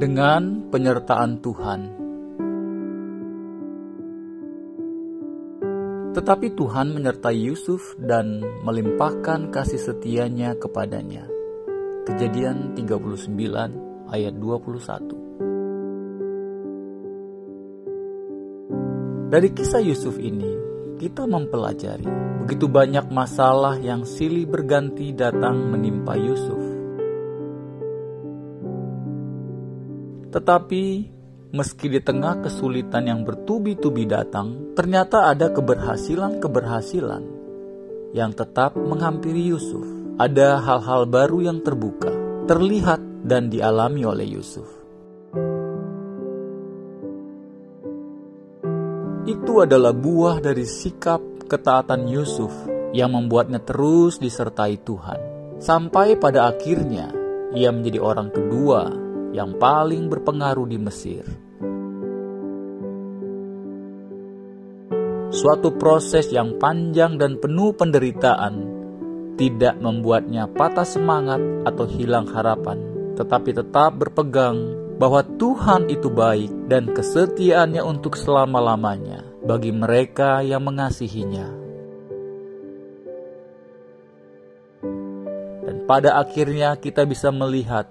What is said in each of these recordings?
dengan penyertaan Tuhan. Tetapi Tuhan menyertai Yusuf dan melimpahkan kasih setianya kepadanya. Kejadian 39 ayat 21. Dari kisah Yusuf ini, kita mempelajari begitu banyak masalah yang silih berganti datang menimpa Yusuf. Tetapi meski di tengah kesulitan yang bertubi-tubi datang, ternyata ada keberhasilan-keberhasilan yang tetap menghampiri Yusuf. Ada hal-hal baru yang terbuka, terlihat dan dialami oleh Yusuf. Itu adalah buah dari sikap ketaatan Yusuf yang membuatnya terus disertai Tuhan. Sampai pada akhirnya ia menjadi orang kedua yang paling berpengaruh di Mesir. Suatu proses yang panjang dan penuh penderitaan tidak membuatnya patah semangat atau hilang harapan, tetapi tetap berpegang bahwa Tuhan itu baik dan kesetiaannya untuk selama-lamanya bagi mereka yang mengasihinya. Dan pada akhirnya kita bisa melihat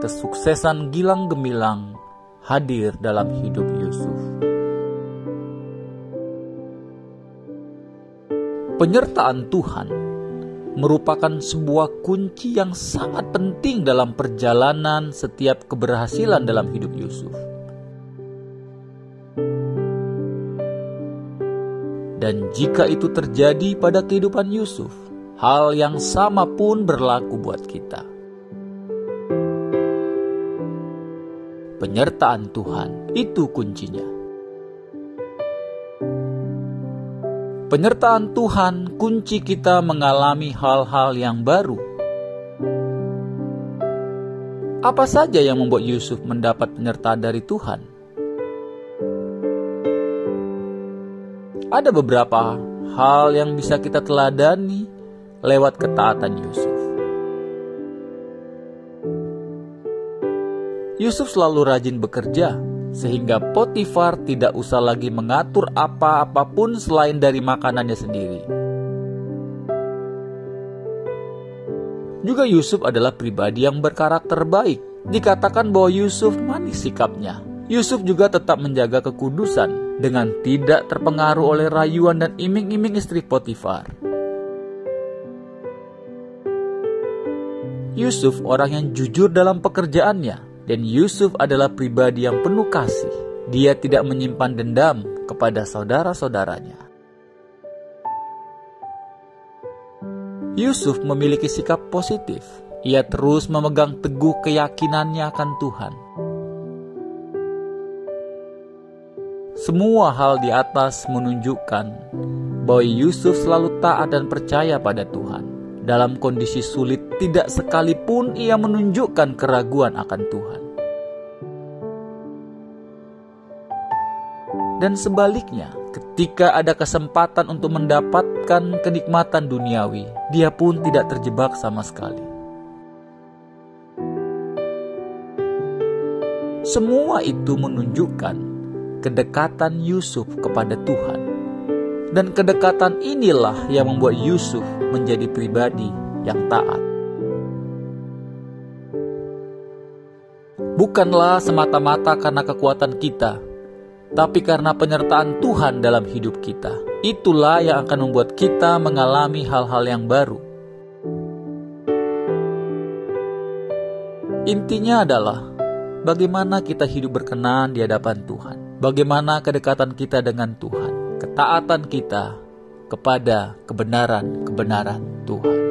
kesuksesan gilang gemilang hadir dalam hidup Yusuf. Penyertaan Tuhan merupakan sebuah kunci yang sangat penting dalam perjalanan setiap keberhasilan dalam hidup Yusuf. Dan jika itu terjadi pada kehidupan Yusuf, hal yang sama pun berlaku buat kita. Penyertaan Tuhan itu kuncinya. Penyertaan Tuhan kunci kita mengalami hal-hal yang baru. Apa saja yang membuat Yusuf mendapat penyertaan dari Tuhan? Ada beberapa hal yang bisa kita teladani lewat ketaatan Yusuf. Yusuf selalu rajin bekerja, sehingga Potifar tidak usah lagi mengatur apa-apapun selain dari makanannya sendiri. Juga Yusuf adalah pribadi yang berkarakter baik. Dikatakan bahwa Yusuf manis sikapnya. Yusuf juga tetap menjaga kekudusan dengan tidak terpengaruh oleh rayuan dan iming-iming istri Potifar. Yusuf orang yang jujur dalam pekerjaannya dan Yusuf adalah pribadi yang penuh kasih. Dia tidak menyimpan dendam kepada saudara-saudaranya. Yusuf memiliki sikap positif. Ia terus memegang teguh keyakinannya akan Tuhan Semua hal di atas menunjukkan bahwa Yusuf selalu taat dan percaya pada Tuhan. Dalam kondisi sulit, tidak sekalipun ia menunjukkan keraguan akan Tuhan. Dan sebaliknya, ketika ada kesempatan untuk mendapatkan kenikmatan duniawi, dia pun tidak terjebak sama sekali. Semua itu menunjukkan kedekatan Yusuf kepada Tuhan. Dan kedekatan inilah yang membuat Yusuf menjadi pribadi yang taat. Bukanlah semata-mata karena kekuatan kita, tapi karena penyertaan Tuhan dalam hidup kita. Itulah yang akan membuat kita mengalami hal-hal yang baru. Intinya adalah bagaimana kita hidup berkenan di hadapan Tuhan bagaimana kedekatan kita dengan Tuhan, ketaatan kita kepada kebenaran-kebenaran Tuhan.